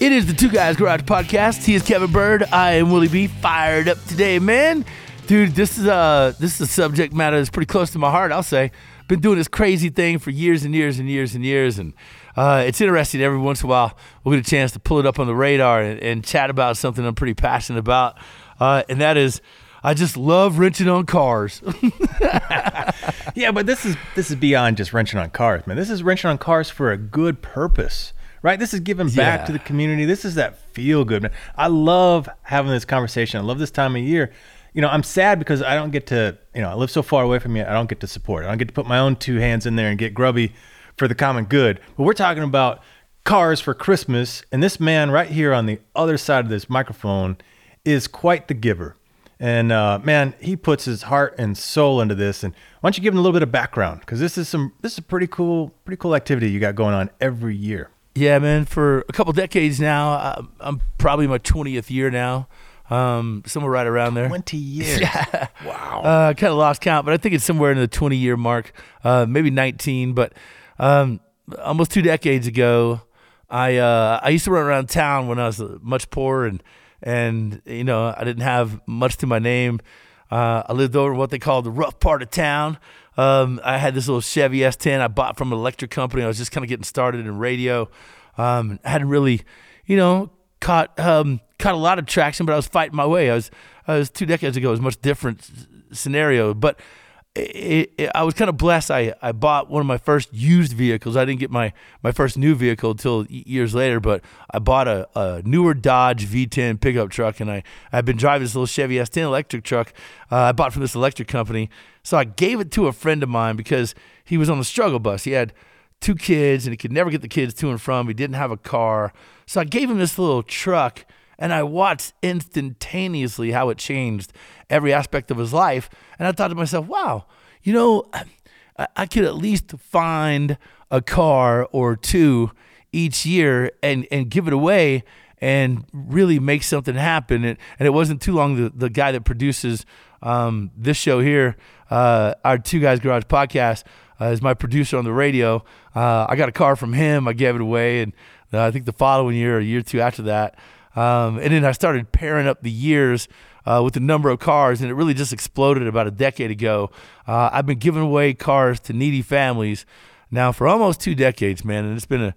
It is the Two Guys Garage Podcast. He is Kevin Byrd. I am Willie B. Fired up today, man. Dude, this is uh this is a subject matter that's pretty close to my heart, I'll say. Been doing this crazy thing for years and years and years and years, and uh, it's interesting. Every once in a while, we'll get a chance to pull it up on the radar and, and chat about something I'm pretty passionate about, uh, and that is I just love wrenching on cars. yeah, but this is this is beyond just wrenching on cars, man. This is wrenching on cars for a good purpose right? This is giving back Yeah. to the community. This is that feel good. Man. I love having this conversation. I love this time of year. You know, I'm sad because I don't get to, you know, I live so far away from you. I don't get to support. I don't get to put my own two hands in there and get grubby for the common good. But we're talking about cars for Christmas, and this man right here on the other side of this microphone is quite the giver. And uh, man, he puts his heart and soul into this. And why don't you give him a little bit of background? Because this is some, this is a pretty cool, pretty cool activity you got going on every year. Yeah, man. For a couple decades now, I- I'm probably my 20th year now, um, somewhere right around there. 20 years. yeah. Wow. Uh, kind of lost count, but I think it's somewhere in the 20 year mark, uh, maybe 19. But um, almost two decades ago, I uh, I used to run around town when I was much poorer and and you know I didn't have much to my name. Uh, I lived over in what they called the rough part of town. Um, I had this little Chevy S10 I bought from an electric company. I was just kind of getting started in radio. Um, I hadn't really, you know, caught um, caught a lot of traction, but I was fighting my way. I was I was two decades ago. It was much different scenario, but it, it, I was kind of blessed. I, I bought one of my first used vehicles. I didn't get my, my first new vehicle until years later, but I bought a, a newer Dodge V10 pickup truck, and I I've been driving this little Chevy S10 electric truck. Uh, I bought from this electric company, so I gave it to a friend of mine because he was on the struggle bus. He had two kids, and he could never get the kids to and from. He didn't have a car, so I gave him this little truck and I watched instantaneously how it changed every aspect of his life. And I thought to myself, wow, you know, I, could at least find a car or two each year and, and give it away and really make something happen. And, and it wasn't too long, the, the guy that produces um, this show here, uh, our Two Guys Garage podcast, uh, is my producer on the radio. Uh, I got a car from him. I gave it away. And uh, I think the following year, a year or two after that, um, and then I started pairing up the years uh, with the number of cars, and it really just exploded about a decade ago. Uh, I've been giving away cars to needy families now for almost two decades, man, and it's been a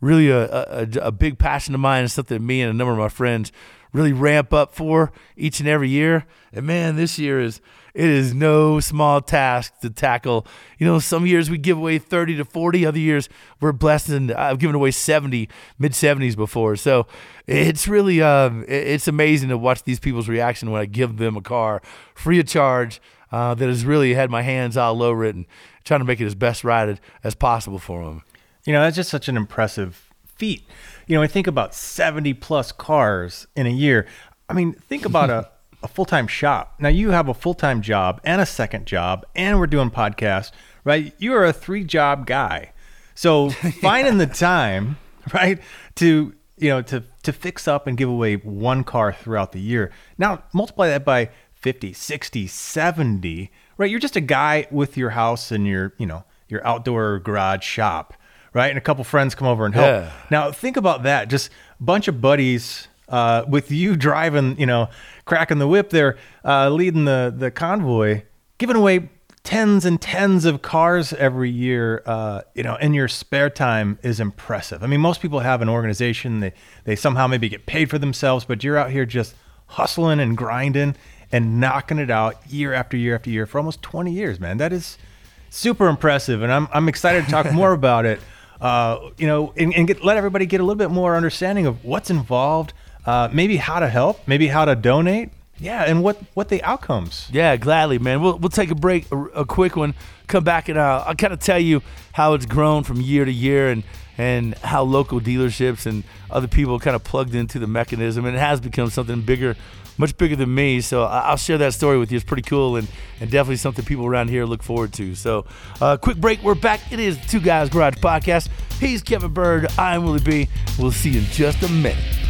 really a, a, a big passion of mine and something me and a number of my friends really ramp up for each and every year. And man, this year is it is no small task to tackle. You know, some years we give away 30 to 40, other years we're blessed and I've given away 70, mid 70s before. So it's really um, it's amazing to watch these people's reaction when I give them a car free of charge. Uh, that has really had my hands all over it and trying to make it as best ride as possible for them. You know, that's just such an impressive feat. You know, I think about 70 plus cars in a year. I mean, think about a, a full time shop. Now, you have a full time job and a second job, and we're doing podcasts, right? You are a three job guy. So finding the time, right, to you know to to fix up and give away one car throughout the year. Now multiply that by 50, 60, 70, right? You're just a guy with your house and your, you know, your outdoor garage shop, right? And a couple friends come over and help. Yeah. Now think about that. Just a bunch of buddies uh, with you driving, you know, cracking the whip there, uh, leading the the convoy, giving away tens and tens of cars every year, uh, you know, in your spare time is impressive. I mean, most people have an organization, they, they somehow maybe get paid for themselves, but you're out here just hustling and grinding and knocking it out year after year after year for almost 20 years, man. That is super impressive. And I'm, I'm excited to talk more about it, uh, you know, and, and get, let everybody get a little bit more understanding of what's involved, uh, maybe how to help, maybe how to donate. Yeah, and what what the outcomes? Yeah, gladly, man. We'll we'll take a break, a, a quick one. Come back and uh, I'll kind of tell you how it's grown from year to year and and how local dealerships and other people kind of plugged into the mechanism and it has become something bigger, much bigger than me. So I'll share that story with you. It's pretty cool and and definitely something people around here look forward to. So, uh, quick break. We're back. It is Two Guys Garage Podcast. He's Kevin Byrd. I'm Willie B. We'll see you in just a minute.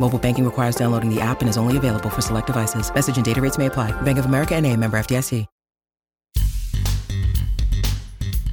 Mobile banking requires downloading the app and is only available for select devices. Message and data rates may apply. Bank of America and a member FDIC.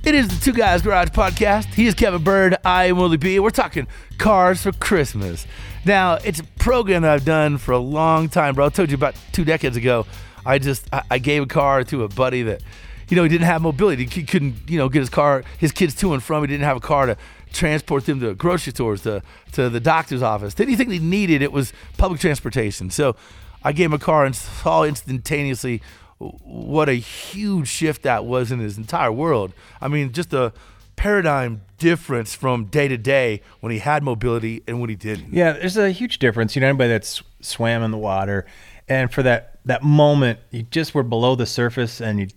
It is the Two Guys Garage Podcast. He is Kevin Byrd. I am Willie B. We're talking cars for Christmas. Now, it's a program that I've done for a long time, bro. I told you about two decades ago. I just I, I gave a car to a buddy that, you know, he didn't have mobility. He couldn't, you know, get his car, his kids to and from. He didn't have a car to transport them to grocery stores, to to the doctor's office. Anything they needed, it was public transportation. So I gave him a car and saw instantaneously what a huge shift that was in his entire world. I mean, just a paradigm difference from day to day when he had mobility and when he didn't. Yeah, there's a huge difference. You know, anybody that's swam in the water, and for that that moment, you just were below the surface, and you,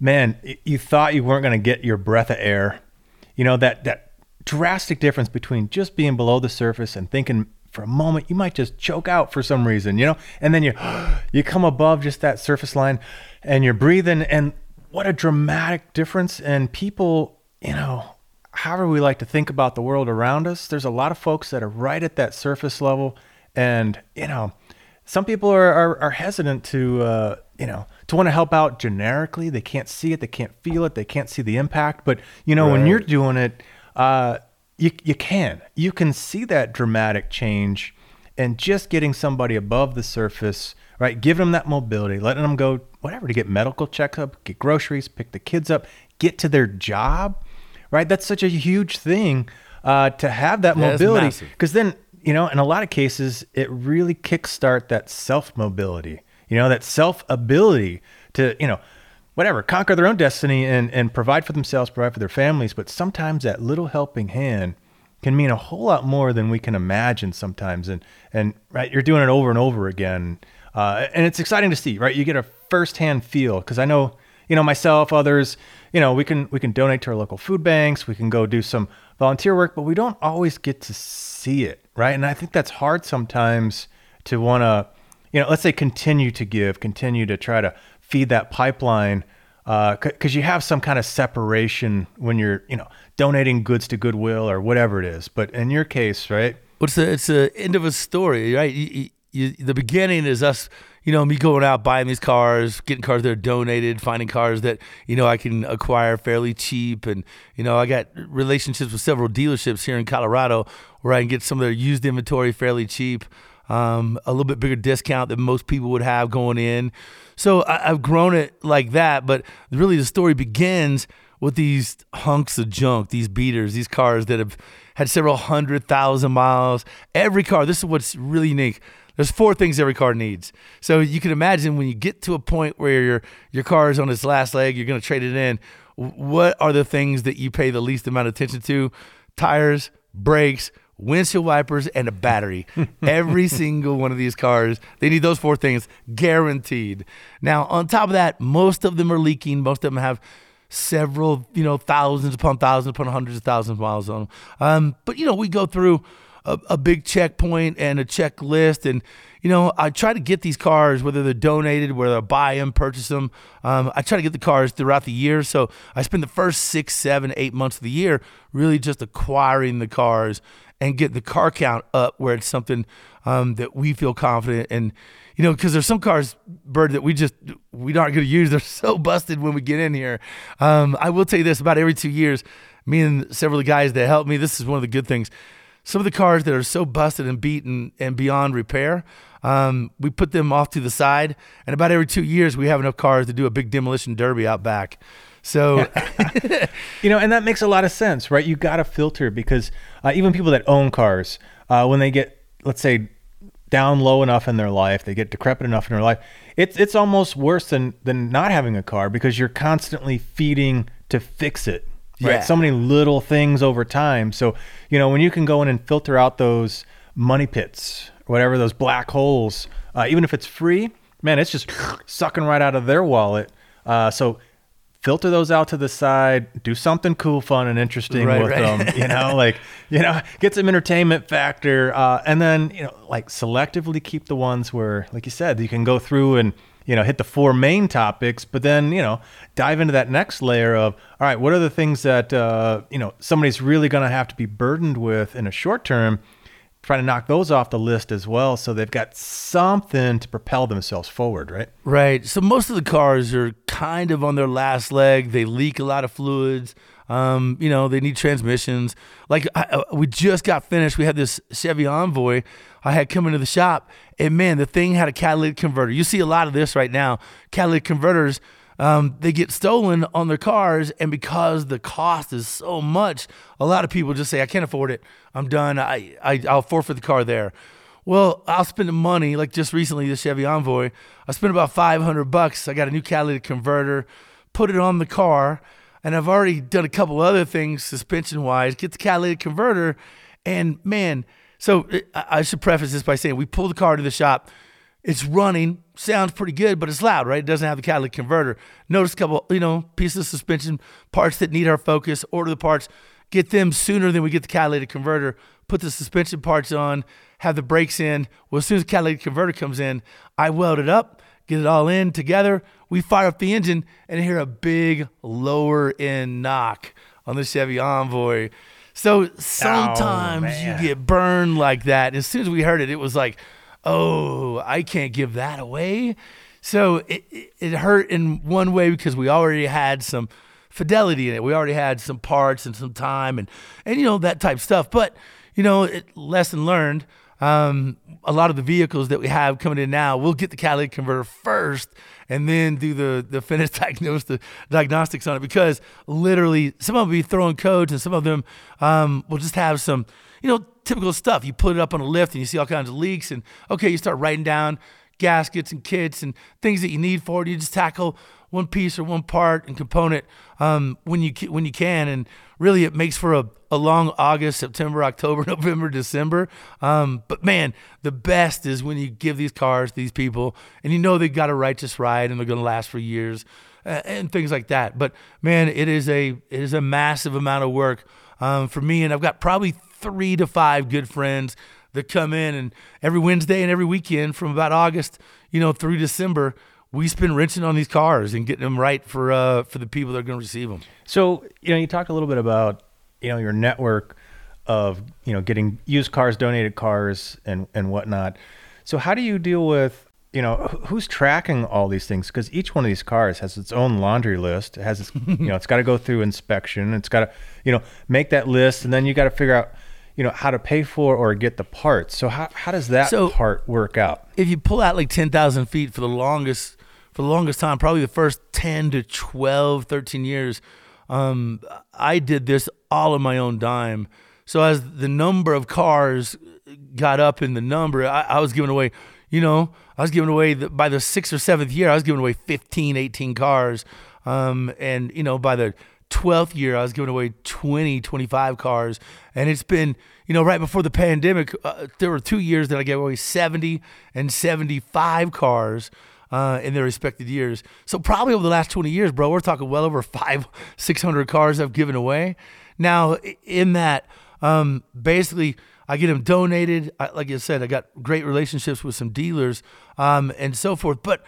man, you thought you weren't going to get your breath of air. You know that that drastic difference between just being below the surface and thinking for a moment you might just choke out for some reason, you know, and then you you come above just that surface line, and you're breathing, and what a dramatic difference. And people, you know, however we like to think about the world around us, there's a lot of folks that are right at that surface level. And, you know, some people are, are, are hesitant to, uh, you know, to want to help out generically. They can't see it, they can't feel it, they can't see the impact. But, you know, when you're doing it, uh, you, you can. You can see that dramatic change and just getting somebody above the surface, right? Giving them that mobility, letting them go, whatever, to get medical checkup, get groceries, pick the kids up, get to their job, right? That's such a huge thing uh, to have that Yeah, mobility. Because then, you know, in a lot of cases, it really kickstart that self mobility, you know, that self ability to, you know, whatever, conquer their own destiny and, and provide for themselves, provide for their families. But sometimes that little helping hand can mean a whole lot more than we can imagine sometimes. And, and right, you're doing it over and over again. Uh, and it's exciting to see, right? You get a firsthand feel because I know, you know, myself, others, you know, we can we can donate to our local food banks, we can go do some volunteer work, but we don't always get to see it, right? And I think that's hard sometimes to want to, you know, let's say continue to give, continue to try to feed that pipeline, uh, because you have some kind of separation when you're, you know, donating goods to Goodwill or whatever it is. But in your case, right? What's the it's the end of a story, right? You, you, the beginning is us, you know, me going out buying these cars, getting cars that are donated, finding cars that you know I can acquire fairly cheap, and you know I got relationships with several dealerships here in Colorado where I can get some of their used inventory fairly cheap. Um, a little bit bigger discount than most people would have going in. So I, I've grown it like that. But really, the story begins with these hunks of junk, these beaters, these cars that have had several hundred thousand miles. Every car, this is what's really unique. There's four things every car needs. So you can imagine when you get to a point where your your car is on its last leg, you're going to trade it in. What are the things that you pay the least amount of attention to? Tires, brakes, windshield wipers, and a battery. Every single one of these cars, they need those four things guaranteed. Now, on top of that, most of them are leaking. Most of them have several, you know, thousands upon thousands upon hundreds of thousands of miles on them. Um, but, you know, we go through a, a big checkpoint and a checklist and you know, I try to get these cars, whether they're donated, whether I buy them, purchase them. Um, I try to get the cars throughout the year. So I spend the first six, seven, eight months of the year really just acquiring the cars and get the car count up where it's something um, that we feel confident and you know because there's some cars Byrd that we just we aren't going to use. They're so busted when we get in here. Um, i will tell you this about every two years me and several of the guys that help me this is one of the good things. Some of the cars that are so busted and beaten and beyond repair um, we put them off to the side and about every two years we have enough cars to do a big demolition derby out back so, you know, and that makes a lot of sense, right? You got to filter because uh, even people that own cars, uh, when they get, let's say, down low enough in their life, they get decrepit enough in their life, it's it's almost worse than than not having a car because you're constantly feeding to fix it. Right? Yeah. So many little things over time. So, you know, when you can go in and filter out those money pits, whatever those black holes, uh, even if it's free, man, it's just sucking right out of their wallet. Uh, so filter those out to the side, do something cool, fun, and interesting Right, with right. them. You know, like you know, get some entertainment factor, uh, and then you know, like selectively keep the ones where, like you said, you can go through and you know hit the four main topics, but then you know dive into that next layer of all right, what are the things that uh, you know somebody's really going to have to be burdened with in a short term. Try to knock those off the list as well, so they've got something to propel themselves forward, right? Right. So most of the cars are kind of on their last leg. They leak a lot of fluids. Um, you know, they need transmissions. Like I, uh, we just got finished. We had this Chevy Envoy I had come into the shop, and man, the thing had a catalytic converter. You see a lot of this right now. Catalytic converters. Um, they get stolen on their cars, and because the cost is so much, a lot of people just say, "I can't afford it. I'm done. I, I I'll forfeit the car there." Well, I'll spend the money. Like just recently, the Chevy Envoy, I spent about 500 bucks. I got a new catalytic converter, put it on the car, and I've already done a couple other things suspension wise. Get the catalytic converter, and man, so I should preface this by saying we pulled the car to the shop. It's running, sounds pretty good, but it's loud, right? It doesn't have the catalytic converter. Notice a couple, you know, pieces of suspension parts that need our focus. Order the parts, get them sooner than we get the catalytic converter. Put the suspension parts on, have the brakes in. Well, as soon as the catalytic converter comes in, I weld it up, get it all in together. We fire up the engine and hear a big lower end knock on the Chevy Envoy. So oh, sometimes you get burned like that. As soon as we heard it, it was like, oh, I can't give that away. So it, it, hurt in one way because we already had some fidelity in it. We already had some parts and some time and, and you know, that type stuff. But, you know, it, lesson learned. Um, a lot of the vehicles that we have coming in now, we'll get the catalytic converter first and then do the, the finished the diagnostics on it because literally some of them will be throwing codes and some of them um, will just have some, you know, typical stuff. You put it up on a lift and you see all kinds of leaks and okay, you start writing down gaskets and kits and things that you need for it. You just tackle one piece or one part and component um, when you when you can, and really it makes for a, a long August, September, October, November, December. Um, but man, the best is when you give these cars to these people, and you know they've got a righteous ride and they're going to last for years and things like that. But man, it is a it is a massive amount of work um, for me, and I've got probably three to five good friends that come in and every Wednesday and every weekend from about August, you know, through December, we spend wrenching on these cars and getting them right for uh, for the people that are going to receive them. So, you know, you talked a little bit about, you know, your network of, you know, getting used cars, donated cars and, and whatnot. So how do you deal with you know who's tracking all these things? Because each one of these cars has its own laundry list. It has its, you know it's got to go through inspection. It's got to you know make that list, and then you got to figure out you know how to pay for or get the parts. So how how does that So- part work out? if you pull out like 10,000 feet for the longest for the longest time probably the first 10 to 12 13 years um, i did this all on my own dime so as the number of cars got up in the number i, I was giving away you know i was giving away the, by the sixth or seventh year i was giving away 15 18 cars um, and you know by the 12th year i was giving away 20 25 cars and it's been you know right before the pandemic uh, there were two years that i gave away 70 and 75 cars uh, in their respective years so probably over the last 20 years bro we're talking well over five 600 cars i've given away now in that um, basically I get them donated. I, like I said, I got great relationships with some dealers um, and so forth. But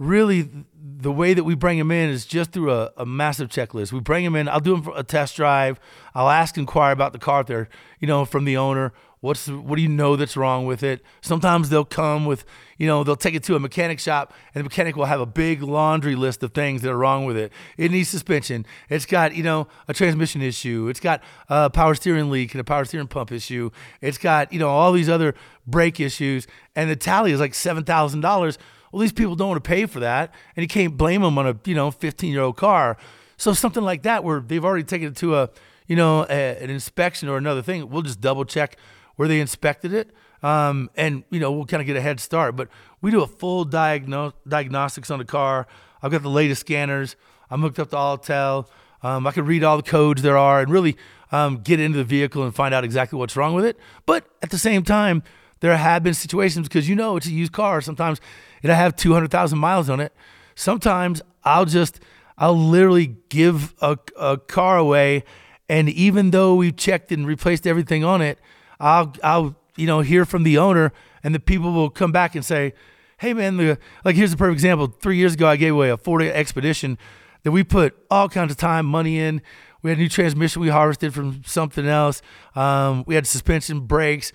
really, the way that we bring them in is just through a, a massive checklist. We bring them in. I'll do for a test drive. I'll ask, inquire about the car if they're, you know, from the owner. What's what do you know that's wrong with it? Sometimes they'll come with, you know, they'll take it to a mechanic shop, and the mechanic will have a big laundry list of things that are wrong with it. It needs suspension. It's got, you know, a transmission issue. It's got a power steering leak and a power steering pump issue. It's got, you know, all these other brake issues, and the tally is like seven thousand dollars. Well, these people don't want to pay for that, and you can't blame them on a, you know, fifteen year old car. So something like that, where they've already taken it to a, you know, a, an inspection or another thing, we'll just double check where they inspected it, um, and you know we'll kind of get a head start. But we do a full diagno- diagnostics on the car. I've got the latest scanners. I'm hooked up to Autel. Um, I can read all the codes there are and really um, get into the vehicle and find out exactly what's wrong with it. But at the same time, there have been situations because you know it's a used car. Sometimes it'll have 200,000 miles on it. Sometimes I'll just, I'll literally give a, a car away. And even though we've checked and replaced everything on it, I'll, I'll, you know, hear from the owner and the people will come back and say, hey man, the, like here's a perfect example. Three years ago, I gave away a Ford Expedition that we put all kinds of time, money in. We had a new transmission we harvested from something else. Um, we had suspension, brakes,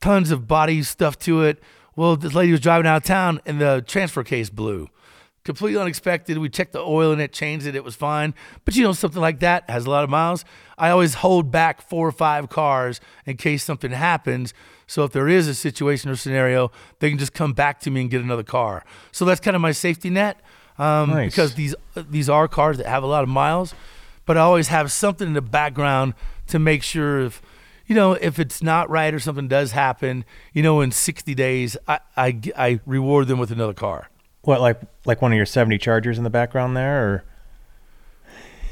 tons of body stuff to it. Well, this lady was driving out of town and the transfer case blew. Completely unexpected. We checked the oil in it, changed it, it was fine. But you know, something like that has a lot of miles. I always hold back four or five cars in case something happens. So if there is a situation or scenario, they can just come back to me and get another car. So that's kind of my safety net. Um, Nice. Because these these are cars that have a lot of miles, but I always have something in the background to make sure if you know if it's not right or something does happen, you know, in 60 days, I I, I reward them with another car. What like like one of your seventy Chargers in the background there, or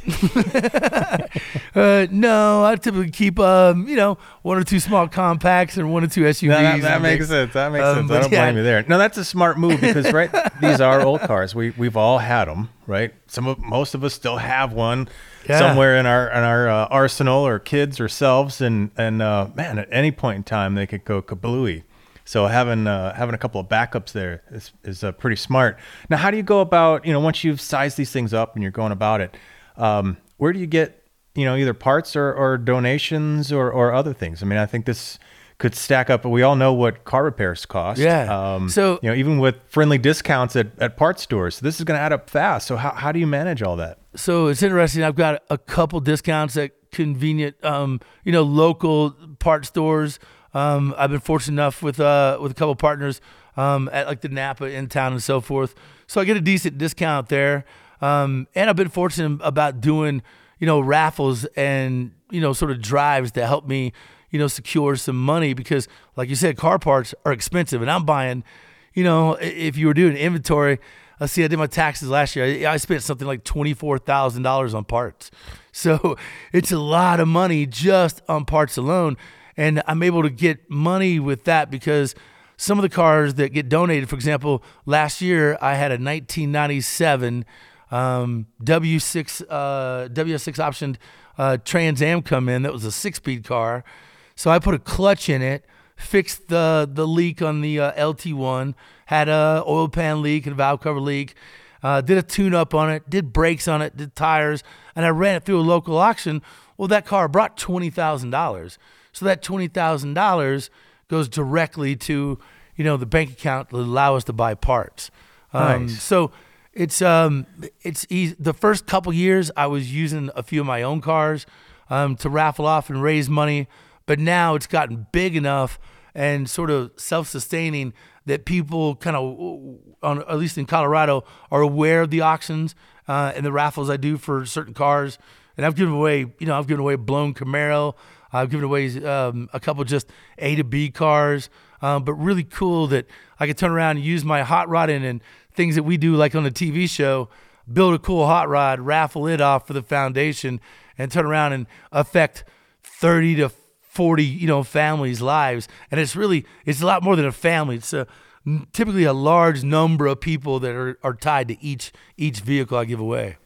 Uh, no, I typically keep um, you know, one or two small compacts and one or two SUVs. No, that, that makes sense. That makes Um, sense. I don't yeah. blame you there. No, that's a smart move because right, these are old cars. We we've all had them, right? Some of most of us still have one Yeah. somewhere in our in our uh, arsenal, or kids, or selves, and and uh, man, at any point in time they could go kablooey. So having uh, having a couple of backups there is is uh, pretty smart. Now, how do you go about you know once you've sized these things up and you're going about it? Um, where do you get you know either parts or, or donations or, or other things? I mean, I think this could stack up. We all know what car repairs cost. Yeah. Um, So- you know, even with friendly discounts at, at parts stores, this is going to add up fast. So how, how do you manage all that? So it's interesting. I've got a couple discounts at convenient, um, you know, local part stores. Um, I've been fortunate enough with uh, with a couple partners um, at like the Napa in town and so forth. So I get a decent discount there. Um, and I've been fortunate about doing, you know, raffles and you know, sort of drives that help me, you know, secure some money because, like you said, car parts are expensive, and I'm buying you know, if you were doing inventory, let's see, I did my taxes last year. I, I spent something like twenty-four thousand dollars on parts, so it's a lot of money just on parts alone. And I'm able to get money with that because some of the cars that get donated, for example, last year I had a 1997 um, W6 uh, WS6 optioned uh, Trans Am come in. That was a six-speed car. So I put a clutch in it, fixed the the leak on the uh, LT1, had a oil pan leak and a valve cover leak, uh, did a tune up on it, did brakes on it, did tires, and I ran it through a local auction. Well, that car brought twenty thousand dollars. So that twenty thousand dollars goes directly to you know, the bank account to allow us to buy parts. Um, Nice. So it's um it's easy. The first couple years, I was using a few of my own cars um, to raffle off and raise money, but now it's gotten big enough and sort of self-sustaining that people kind of, on at least in Colorado, are aware of the auctions uh, and the raffles I do for certain cars. And I've given away, you know, I've given away a blown Camaro. I've given away um, a couple just A to B cars. Um, but really cool that I could turn around and use my hot rodding and things that we do, like on the TV show, build a cool hot rod, raffle it off for the foundation, and turn around and affect 30 to 40, you know, families' lives. And it's really, it's a lot more than a family. It's a, typically a large number of people that are, are tied to each each vehicle I give away.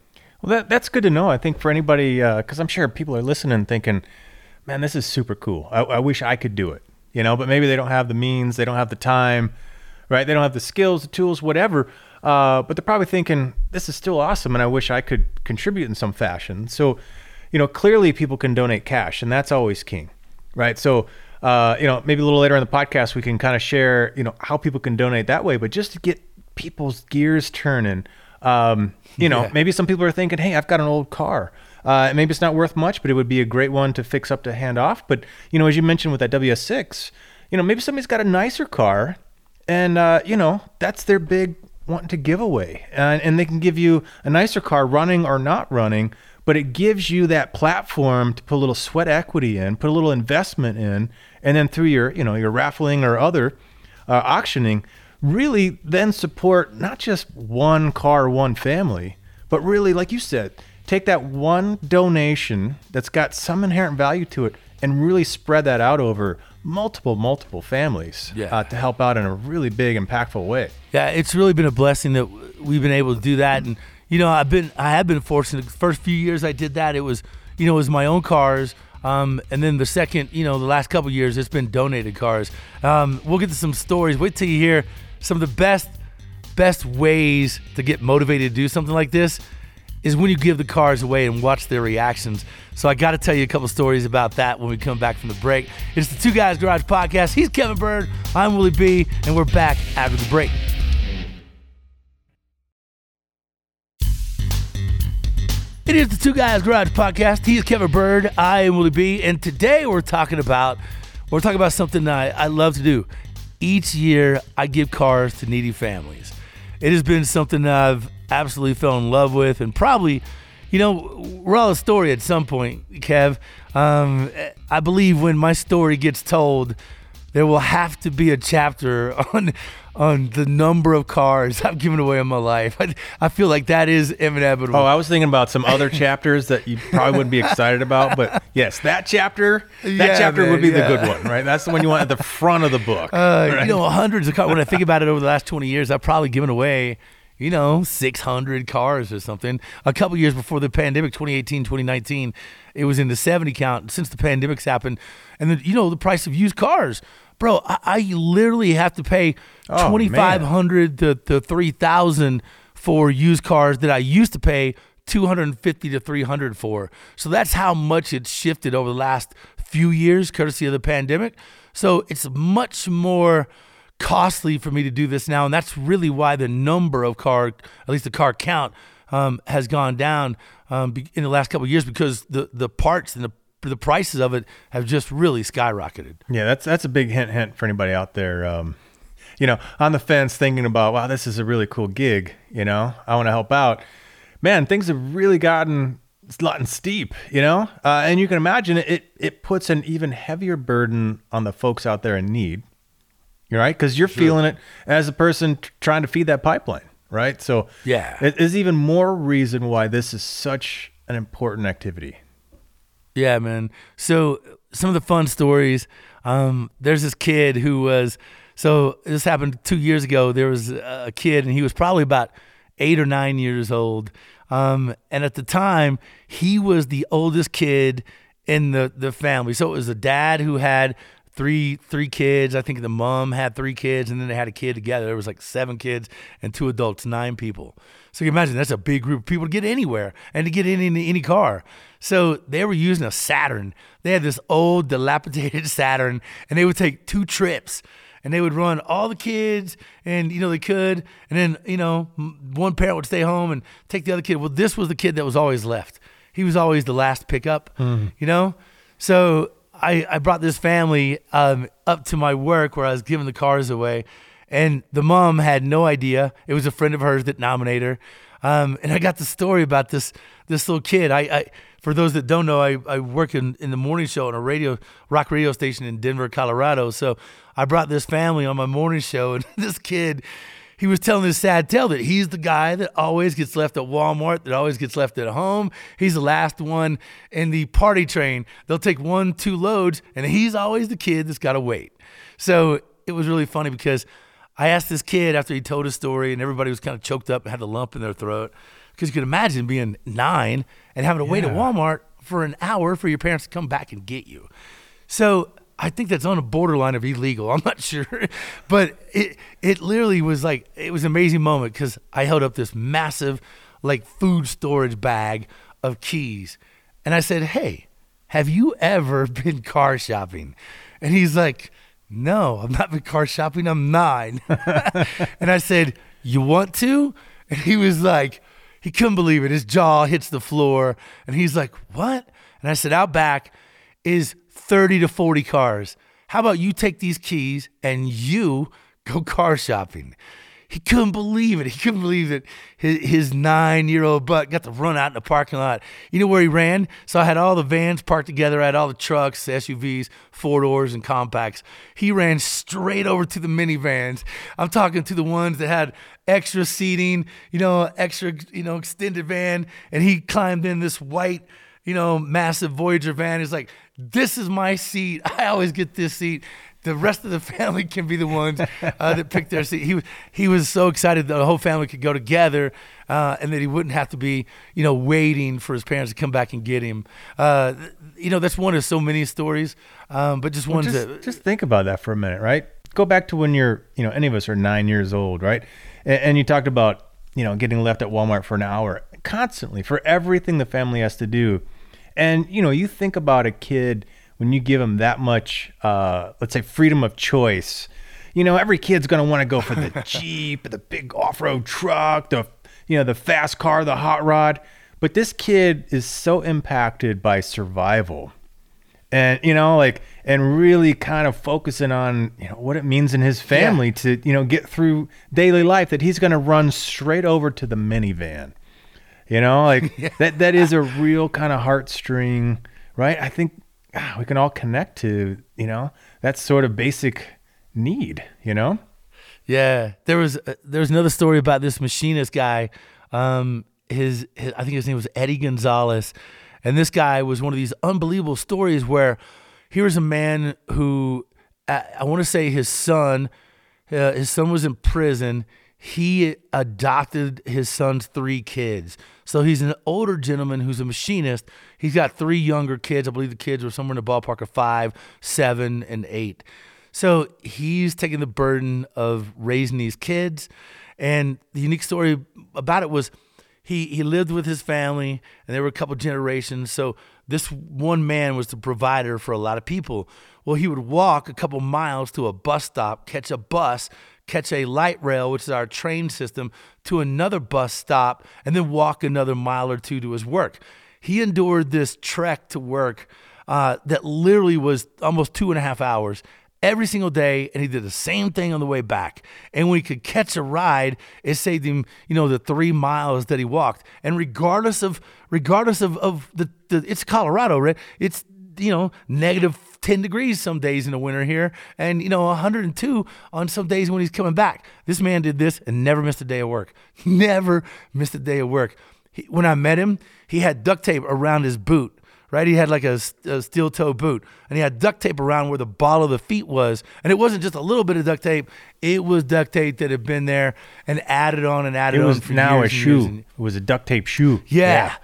Well, that, that's good to know. I think for anybody, uh, because I'm sure people are listening thinking, man, this is super cool. I, I wish I could do it, you know, but maybe they don't have the means, they don't have the time, right? They don't have the skills, the tools, whatever. Uh, but they're probably thinking, this is still awesome, and I wish I could contribute in some fashion. So, you know, clearly people can donate cash, and that's always king, right? So, uh, you know, maybe a little later in the podcast, we can kind of share, you know, how people can donate that way, but just to get people's gears turning. Um, you know, Yeah. maybe some people are thinking, hey, I've got an old car. Uh, maybe it's not worth much, but it would be a great one to fix up to hand off. But, you know, as you mentioned with that WS6, you know, maybe somebody's got a nicer car and, uh, you know, that's their big wanting to give away. And, and they can give you a nicer car running or not running, but it gives you that platform to put a little sweat equity in, put a little investment in, and then through your, you know, your raffling or other uh, auctioning, really then support not just one car, one family, but really, like you said, take that one donation that's got some inherent value to it and really spread that out over multiple, multiple families Yeah. uh, to help out in a really big, impactful way. Yeah, it's really been a blessing that we've been able to do that. And you know, I've been I have been fortunate. The first few years I did that, it was you know it was my own cars. Um, and then the second, you know, the last couple years, it's been donated cars. Um, we'll get to some stories. Wait till you hear some of the best best ways to get motivated to do something like this is when you give the cars away and watch their reactions. So I got to tell you a couple stories about that when we come back from the break. It's the Two Guys Garage Podcast. He's Kevin Byrd. I'm Willie B, and we're back after the break. It is the Two Guys Garage Podcast. He is Kevin Byrd. I am Willie B. And today we're talking about we're talking about something I, I love to do. Each year I give cars to needy families. It has been something I've absolutely fell in love with and probably, you know, we're all a story at some point, Kev. Um, I believe when my story gets told, there will have to be a chapter on on the number of cars I've given away in my life. I, I feel like that is inevitable. Oh, I was thinking about some other chapters that you probably wouldn't be excited about, but yes, that chapter, that Yeah, chapter man, would be yeah. the good one, right? That's the one you want at the front of the book. Uh, right? You know, hundreds of cars. When I think about it over the last 20 years, I've probably given away, you know, 600 cars or something. A couple years before the pandemic, 2018, 2019, it was in the 70 count since the pandemic's happened. And then, you know, the price of used cars. Bro, I, I literally have to pay Oh, 2500 to, to 3000 for used cars that I used to pay 250 to 300 for. So that's how much it's shifted over the last few years courtesy of the pandemic. So it's much more costly for me to do this now and that's really why the number of car at least the car count um, has gone down um, in the last couple years because the the parts and the the prices of it have just really skyrocketed. Yeah, that's that's a big hint hint for anybody out there. Um, you know, on the fence, thinking about, wow, this is a really cool gig. You know, I want to help out. Man, things have really gotten gotten steep. You know, uh, and you can imagine it. It puts an even heavier burden on the folks out there in need. Right, because you're feeling it as a person t- trying to feed that pipeline. Right. So Yeah. it is even more reason why this is such an important activity. Yeah, man. So some of the fun stories. Um, there's this kid who was. So this happened two years ago. There was a kid, and he was probably about eight or nine years old. Um, and at the time, he was the oldest kid in the the family. So it was a dad who had three three kids. I think the mom had three kids, and then they had a kid together. There was like seven kids and two adults, nine people. So you can imagine that's a big group of people to get anywhere and to get in any, any car. So they were using a Saturn. They had this old dilapidated Saturn, and they would take two trips. and they would run all the kids, and you know they could, and then you know one parent would stay home and take the other kid. Well, this was the kid that was always left. He was always the last pickup, hmm. you know. So I I brought this family um, up to my work where I was giving the cars away, and the mom had no idea. It was a friend of hers that nominated her. Um, and I got the story about this this little kid. I, I for those that don't know, I, I work in, in the morning show on a radio rock radio station in Denver, Colorado. So I brought this family on my morning show, and this kid, he was telling this sad tale that he's the guy that always gets left at Walmart, that always gets left at home. He's the last one in the party train. They'll take one, two loads, and he's always the kid that's got to wait. So it was really funny because I asked this kid after he told his story, and everybody was kind of choked up and had a lump in their throat. Because you could imagine being nine and having to wait at Walmart for an hour for your parents to come back and get you. So I think that's on a borderline of illegal. I'm not sure, but it it literally was like it was an amazing moment because I held up this massive like food storage bag of keys, and I said, "Hey, have you ever been car shopping?" And he's like, "No, I've not been car shopping. I'm nine. and I said, "You want to?" And he was like, he couldn't believe it. His jaw hits the floor, and he's like, "What?" And I said, "Out back is 30 to 40 cars. How about you take these keys and you go car shopping?" He couldn't believe it. He couldn't believe that his, his nine-year-old butt got to run out in the parking lot. You know where he ran? So I had all the vans parked together. I had all the trucks, SUVs, four doors, and compacts. He ran straight over to the minivans. I'm talking to the ones that had extra seating, you know, extra, you know, extended van, and he climbed in this white, you know, massive Voyager van. He's like, "This is my seat. I always get this seat." The rest of the family can be the ones uh, that pick their seat. He was he was so excited that the whole family could go together, uh, and that he wouldn't have to be, you know, waiting for his parents to come back and get him. Uh, you know, that's one of so many stories, um, but just Well, ones just, that just think about that for a minute, right? Go back to when you're, you know, any of us are nine years old, right? And, and you talked about, you know, getting left at Walmart for an hour constantly for everything the family has to do. And, you know, you think about a kid when you give them that much, uh, let's say, freedom of choice. You know, every kid's going to want to go for the Jeep, the big off road truck, the, you know, the fast car, the hot rod. But this kid is so impacted by survival and you know like and really kind of focusing on you know what it means in his family to you know get through daily life that he's going to run straight over to the minivan you know like that that is a real kind of heartstring right i think ah, we can all connect to you know that sort of basic need you know Yeah, there was uh, there was another story about this machinist guy. Um, his, his I think his name was Eddie Gonzalez, and this guy was one of these unbelievable stories where here was a man who I, I want to say his son, uh, his son was in prison. He adopted his son's three kids. So he's an older gentleman who's a machinist. He's got three younger kids. I believe the kids were somewhere in the ballpark of five, seven, and eight. So he's taking the burden of raising these kids. And the unique story about it was he, he lived with his family and there were a couple generations. So this one man was the provider for a lot of people. Well, he would walk a couple miles to a bus stop, catch a bus, catch a light rail, which is our train system, to another bus stop, and then walk another mile or two to his work. He endured this trek to work uh, that literally was almost two and a half hours every single day and he did the same thing on the way back. And when he could catch a ride it saved him you know the three miles that he walked. And regardless of regardless of, of the, the it's colorado right? It's you know negative 10 degrees some days in the winter here and you know 102 on some days when he's coming back. This man did this and never missed a day of work. Never missed a day of work. He, when i met him he had duct tape around his boot right? He had like a, a steel toe boot, and he had duct tape around where the ball of the feet was, and it wasn't just a little bit of duct tape; it was duct tape that had been there and added on and added it on was for now a years and years shoe. and- it was a duct tape shoe. Yeah.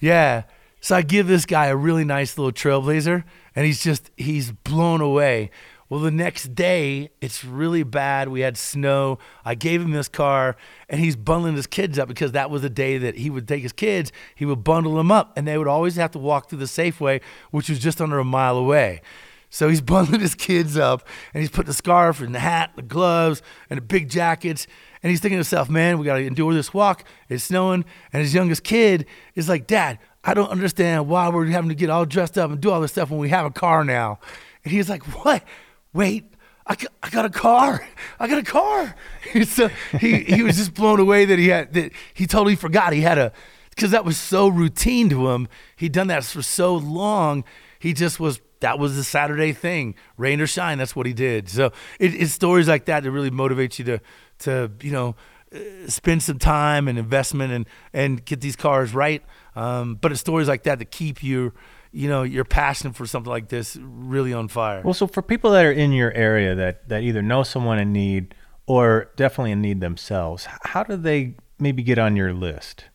yeah. So I give this guy a really nice little trailblazer, and he's just he's blown away. Well, the next day it's really bad. We had snow. I gave him this car, and he's bundling his kids up because that was the day that he would take his kids. He would bundle them up, and they would always have to walk through the Safeway, which was just under a mile away. So he's bundling his kids up and he's putting the scarf and the hat, the gloves, and the big jackets. And he's thinking to himself, man, we got to endure this walk. It's snowing. And his youngest kid is like, Dad, I don't understand why we're having to get all dressed up and do all this stuff when we have a car now. And he's like, What? Wait, I got, I got a car. I got a car. so he, he was just blown away that he had, that he totally forgot he had a, because that was so routine to him. He'd done that for so long. He just was, that was the Saturday thing. Rain or shine, that's what he did. So it, it's stories like that that really motivate you to, to you know, uh, spend some time and investment and, and get these cars right. Um, but it's stories like that that keep you, you know, your passion for something like this really on fire. Well, so for people that are in your area that, that either know someone in need or definitely in need themselves, how do they maybe get on your list?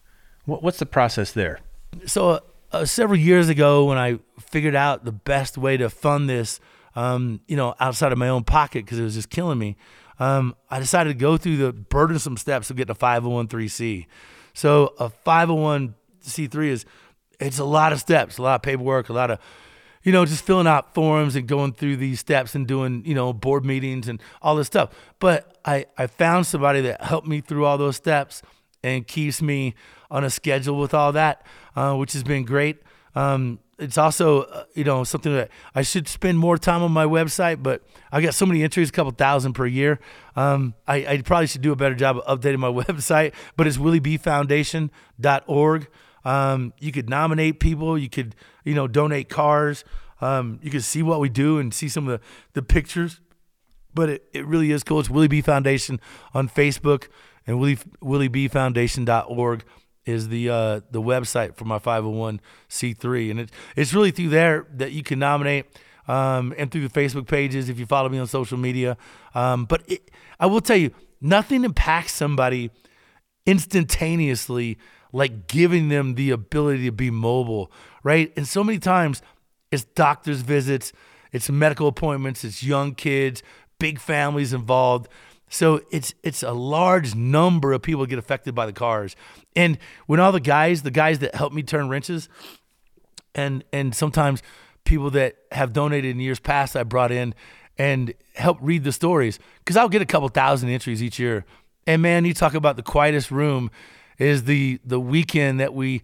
What, what's the process there? So uh, uh, several years ago, when I figured out the best way to fund this, um, you know, outside of my own pocket because it was just killing me, um, I decided to go through the burdensome steps of getting a 501c. So a 501c3 is it's a lot of steps, a lot of paperwork, a lot of you know, just filling out forms and going through these steps and doing, you know, board meetings and all this stuff. But I, I found somebody that helped me through all those steps and keeps me on a schedule with all that, uh, which has been great. Um, it's also, uh, you know, something that I should spend more time on my website, but I got so many entries, a couple thousand per year. Um, I, I, probably should do a better job of updating my website, but it's williebfoundation.org. Um, you could nominate people. You could, you know, donate cars. Um, you could see what we do and see some of the, the pictures. But it, it really is cool. It's Willie B Foundation on Facebook and Willie, WillieBFoundation.org is the uh, the website for my 501c3. And it, it's really through there that you can nominate um, and through the Facebook pages if you follow me on social media. Um, but it, I will tell you, nothing impacts somebody instantaneously like giving them the ability to be mobile, right? And so many times it's doctor's visits, it's medical appointments, it's young kids, big families involved. So it's it's a large number of people get affected by the cars. And when all the guys, the guys that help me turn wrenches, and and sometimes people that have donated in years past, I brought in and help read the stories because I'll get a couple thousand entries each year. And man, you talk about the quietest room is the the weekend that we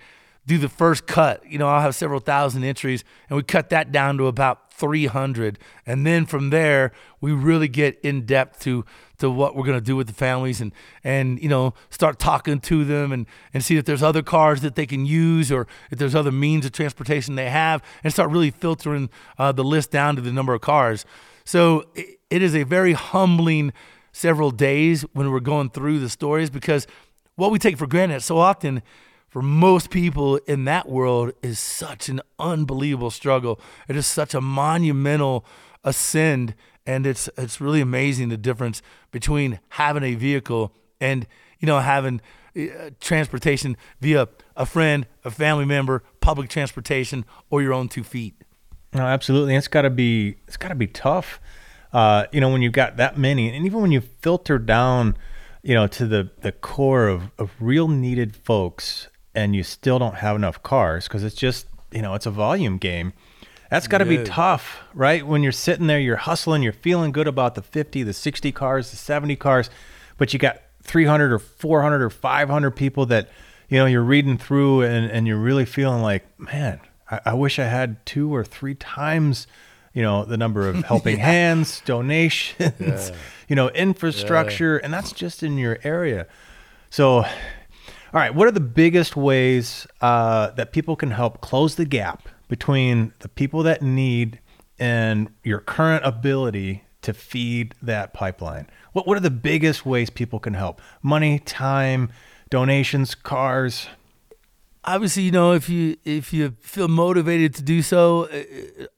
do the first cut. You know, I'll have several thousand entries, and we cut that down to about 300, and then from there we really get in depth to to what we're going to do with the families, and and you know start talking to them, and and see if there's other cars that they can use, or if there's other means of transportation they have, and start really filtering uh, the list down to the number of cars. So it, it is a very humbling several days when we're going through the stories because what we take for granted so often for most people in that world is such an unbelievable struggle. It is such a monumental ascend and it's it's really amazing the difference between having a vehicle and you know having uh, transportation via a friend, a family member, public transportation or your own two feet. No, absolutely. It's got to be it's got to be tough. Uh, you know, when you've got that many and even when you filter down you know, to the, the core of, of real needed folks and you still don't have enough cars because it's just, you know, it's a volume game. That's got to be tough, right? When you're sitting there, you're hustling, you're feeling good about the 50, the 60 cars, the 70 cars, but you got 300 or 400 or 500 people that, you know, you're reading through and, and you're really feeling like, man, I, I wish I had two or three times, you know, the number of helping yeah. hands, donations. Yeah you know, infrastructure, yeah. and that's just in your area. So, all right, what are the biggest ways uh, that people can help close the gap between the people that need and your current ability to feed that pipeline? What What are the biggest ways people can help? Money, time, donations, cars obviously, you know, if you if you feel motivated to do so,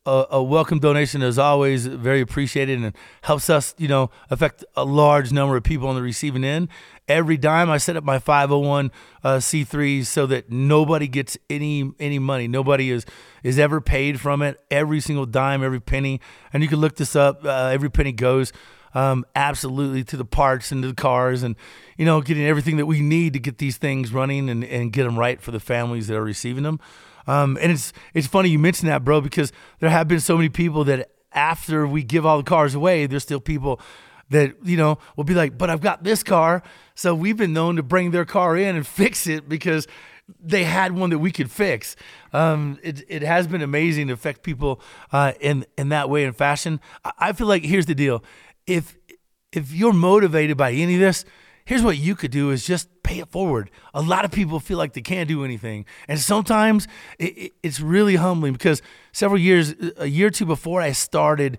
a, a, welcome donation is always very appreciated and helps us, you know, affect a large number of people on the receiving end. Every dime I set up my 501 uh, C3 so that nobody gets any any money. Nobody is is ever paid from it. Every single dime, every penny, and you can look this up. Uh, every penny goes um, absolutely to the parts and to the cars and you know getting everything that we need to get these things running and, and get them right for the families that are receiving them um, and it's it's funny you mentioned that bro because there have been so many people that after we give all the cars away, there's still people that you know will be like, "But I've got this car." So we've been known to bring their car in and fix it because they had one that we could fix. Um, it it has been amazing to affect people uh, in in that way and fashion. I, I feel like here's the deal: if if you're motivated by any of this, here's what you could do: is just pay it forward. A lot of people feel like they can't do anything, and sometimes it, it, it's really humbling because several years, a year or two before I started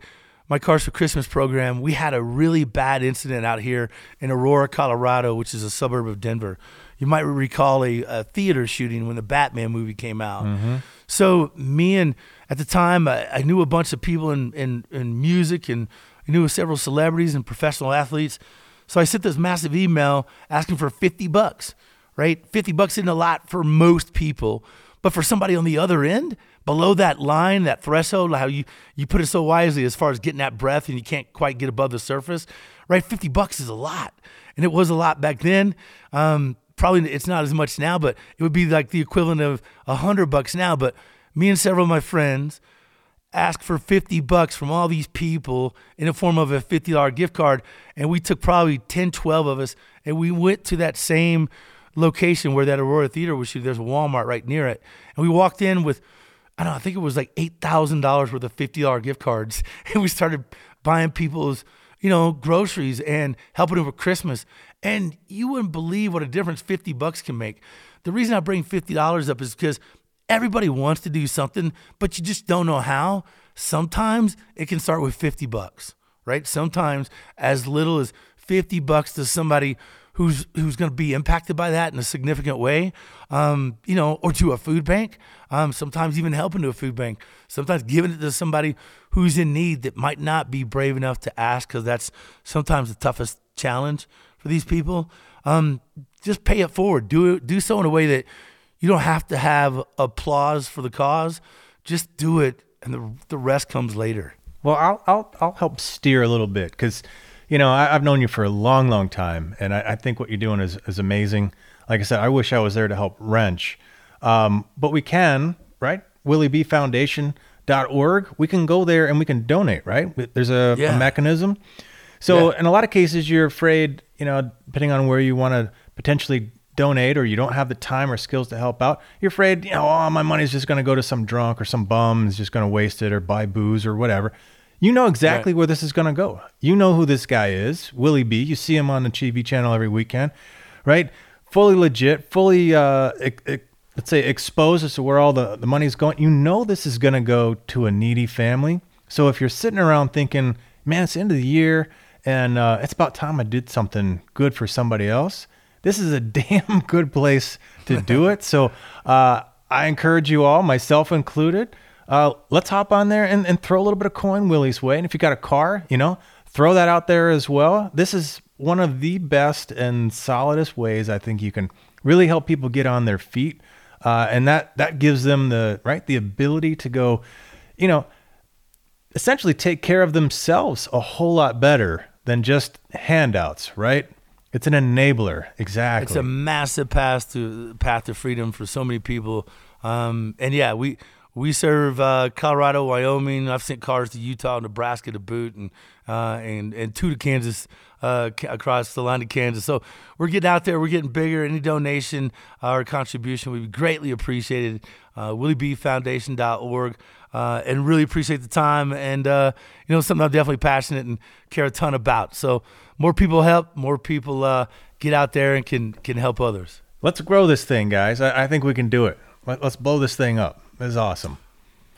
my Cars for Christmas program, we had a really bad incident out here in Aurora, Colorado, which is a suburb of Denver. You might recall a, a theater shooting when the Batman movie came out. Mm-hmm. So me and at the time I, I knew a bunch of people in, in, in music and I knew several celebrities and professional athletes. So I sent this massive email asking for 50 bucks, right? 50 bucks isn't a lot for most people, but for somebody on the other end, below that line, that threshold, how you, you put it so wisely as far as getting that breath and you can't quite get above the surface, right? 50 bucks is a lot. And it was a lot back then. Um, probably it's not as much now, but it would be like the equivalent of hundred bucks now. But me and several of my friends asked for 50 bucks from all these people in the form of a $50 gift card. And we took probably 10, 12 of us and we went to that same location where that Aurora Theater was shooting. There's a Walmart right near it. And we walked in with, I don't know, I think it was like $8,000 worth of $50 gift cards. And we started buying people's, you know, groceries and helping them with Christmas. And you wouldn't believe what a difference 50 bucks can make. The reason I bring $50 up is because everybody wants to do something, but you just don't know how. Sometimes it can start with 50 bucks, right? Sometimes as little as 50 bucks to somebody who's who's going to be impacted by that in a significant way, um, you know, or to a food bank. Um, sometimes even helping to a food bank. Sometimes giving it to somebody who's in need that might not be brave enough to ask because that's sometimes the toughest challenge for these people. Um, just pay it forward. Do. Do so in a way that you don't have to have applause for the cause. Just do it, and the the rest comes later. Well, I'll I'll I'll help steer a little bit because, you know, I, I've known you for a long, long time, and I, I think what you're doing is is amazing. Like I said, I wish I was there to help wrench, um, but we can, right? WillieBFoundation.org. We can go there and we can donate, right? There's a, Yeah. a mechanism. So Yeah. in a lot of cases, you're afraid, you know, depending on where you want to potentially donate or you don't have the time or skills to help out, you're afraid, you know, oh, my money's just going to go to some drunk or some bum is just going to waste it or buy booze or whatever. You know exactly where this is going to go. You know who this guy is, Willie B. You see him on the TV channel every weekend, right? Fully legit, fully, uh, let's say, exposed as to where all the, the money's going. You know this is going to go to a needy family. So if you're sitting around thinking, man, it's the end of the year and uh, it's about time I did something good for somebody else, this is a damn good place to do it. So uh, I encourage you all, myself included, uh, let's hop on there and, and throw a little bit of coin Willie's way. And if you got a car, you know, throw that out there as well. This is one of the best and solidest ways I think you can really help people get on their feet. Uh, and that, that gives them the right the ability to go, you know, essentially take care of themselves a whole lot better than just handouts, right? It's an enabler, exactly. It's a massive path to path to freedom for so many people. Um, and yeah, we we serve uh, Colorado, Wyoming. I've sent cars to Utah, Nebraska to boot, and uh, and and two to Kansas uh, across the line to Kansas. So we're getting out there. We're getting bigger. Any donation uh, or contribution would be greatly appreciated. Uh, WillieBFoundation.org. Uh, and really appreciate the time and uh, you know something I'm definitely passionate and care a ton about. So more people help, more people uh, get out there and can can help others. Let's grow this thing, guys. I, I think we can do it. Let, let's blow this thing up. This is awesome.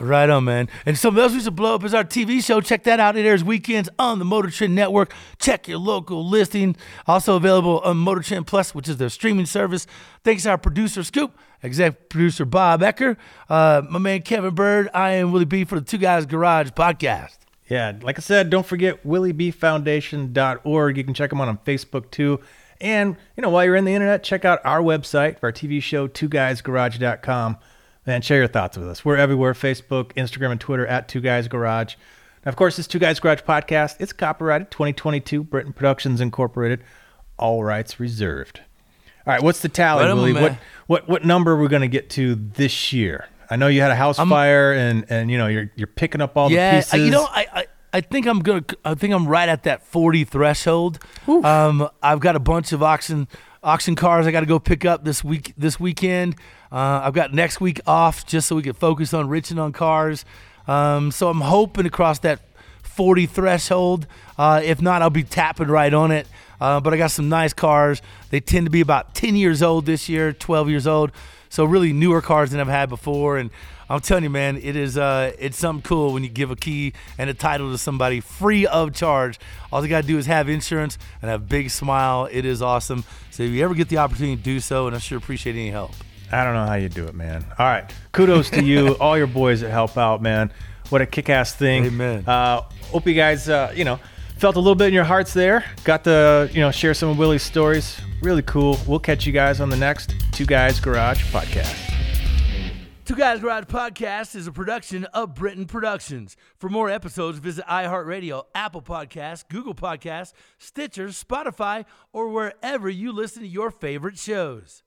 Right on, man. And something else we should blow up is our TV show. Check that out. It airs weekends on the Motor Trend Network. Check your local listing. Also available on Motor Trend Plus, which is their streaming service. Thanks to our producer, Scoop, exec producer, Bob Ecker, uh, my man, Kevin Byrd. I am Willie B for the Two Guys Garage podcast. Yeah, like I said, don't forget WillieBFoundation.org. You can check them out on Facebook too. And, you know, while you're in the internet, check out our website for our TV show, twoguysgarage.com. And share your thoughts with us. We're everywhere Facebook, Instagram, and Twitter at Two Guys Garage. Now, of course, this Two Guys Garage podcast, it's copyrighted 2022, Britain Productions Incorporated. All rights reserved. All right, what's the tally, Right Willie? What, what, what number are we going to get to this year? I know you had a house fire, and and you know you're you're picking up all the pieces. uh, you know, I, I I think I'm gonna. I think I'm right at that 40 threshold. Um, I've got a bunch of auction auction cars I got to go pick up this week this weekend. Uh, I've got next week off just so we can focus on riching on cars. Um, so I'm hoping to cross that 40 threshold. Uh, if not, I'll be tapping right on it. Uh, but I got some nice cars. They tend to be about 10 years old this year, 12 years old. So really newer cars than I've had before. And I'm telling you, man, it is uh, it's something cool when you give a key and a title to somebody free of charge. All you got to do is have insurance and have a big smile. It is awesome. So if you ever get the opportunity to do so, and I sure appreciate any help. I don't know how you do it, man. All right, kudos to you, all your boys that help out, man. What a kick-ass thing. Amen. Uh, hope you guys, uh, you know, felt a little bit in your hearts there. Got to, you know, share some of Willie's stories. Really cool. We'll catch you guys on the next Two Guys Garage podcast. Two Guys Garage Podcast is a production of Britain Productions. For more episodes, visit iHeartRadio, Apple Podcasts, Google Podcasts, Stitcher, Spotify, or wherever you listen to your favorite shows.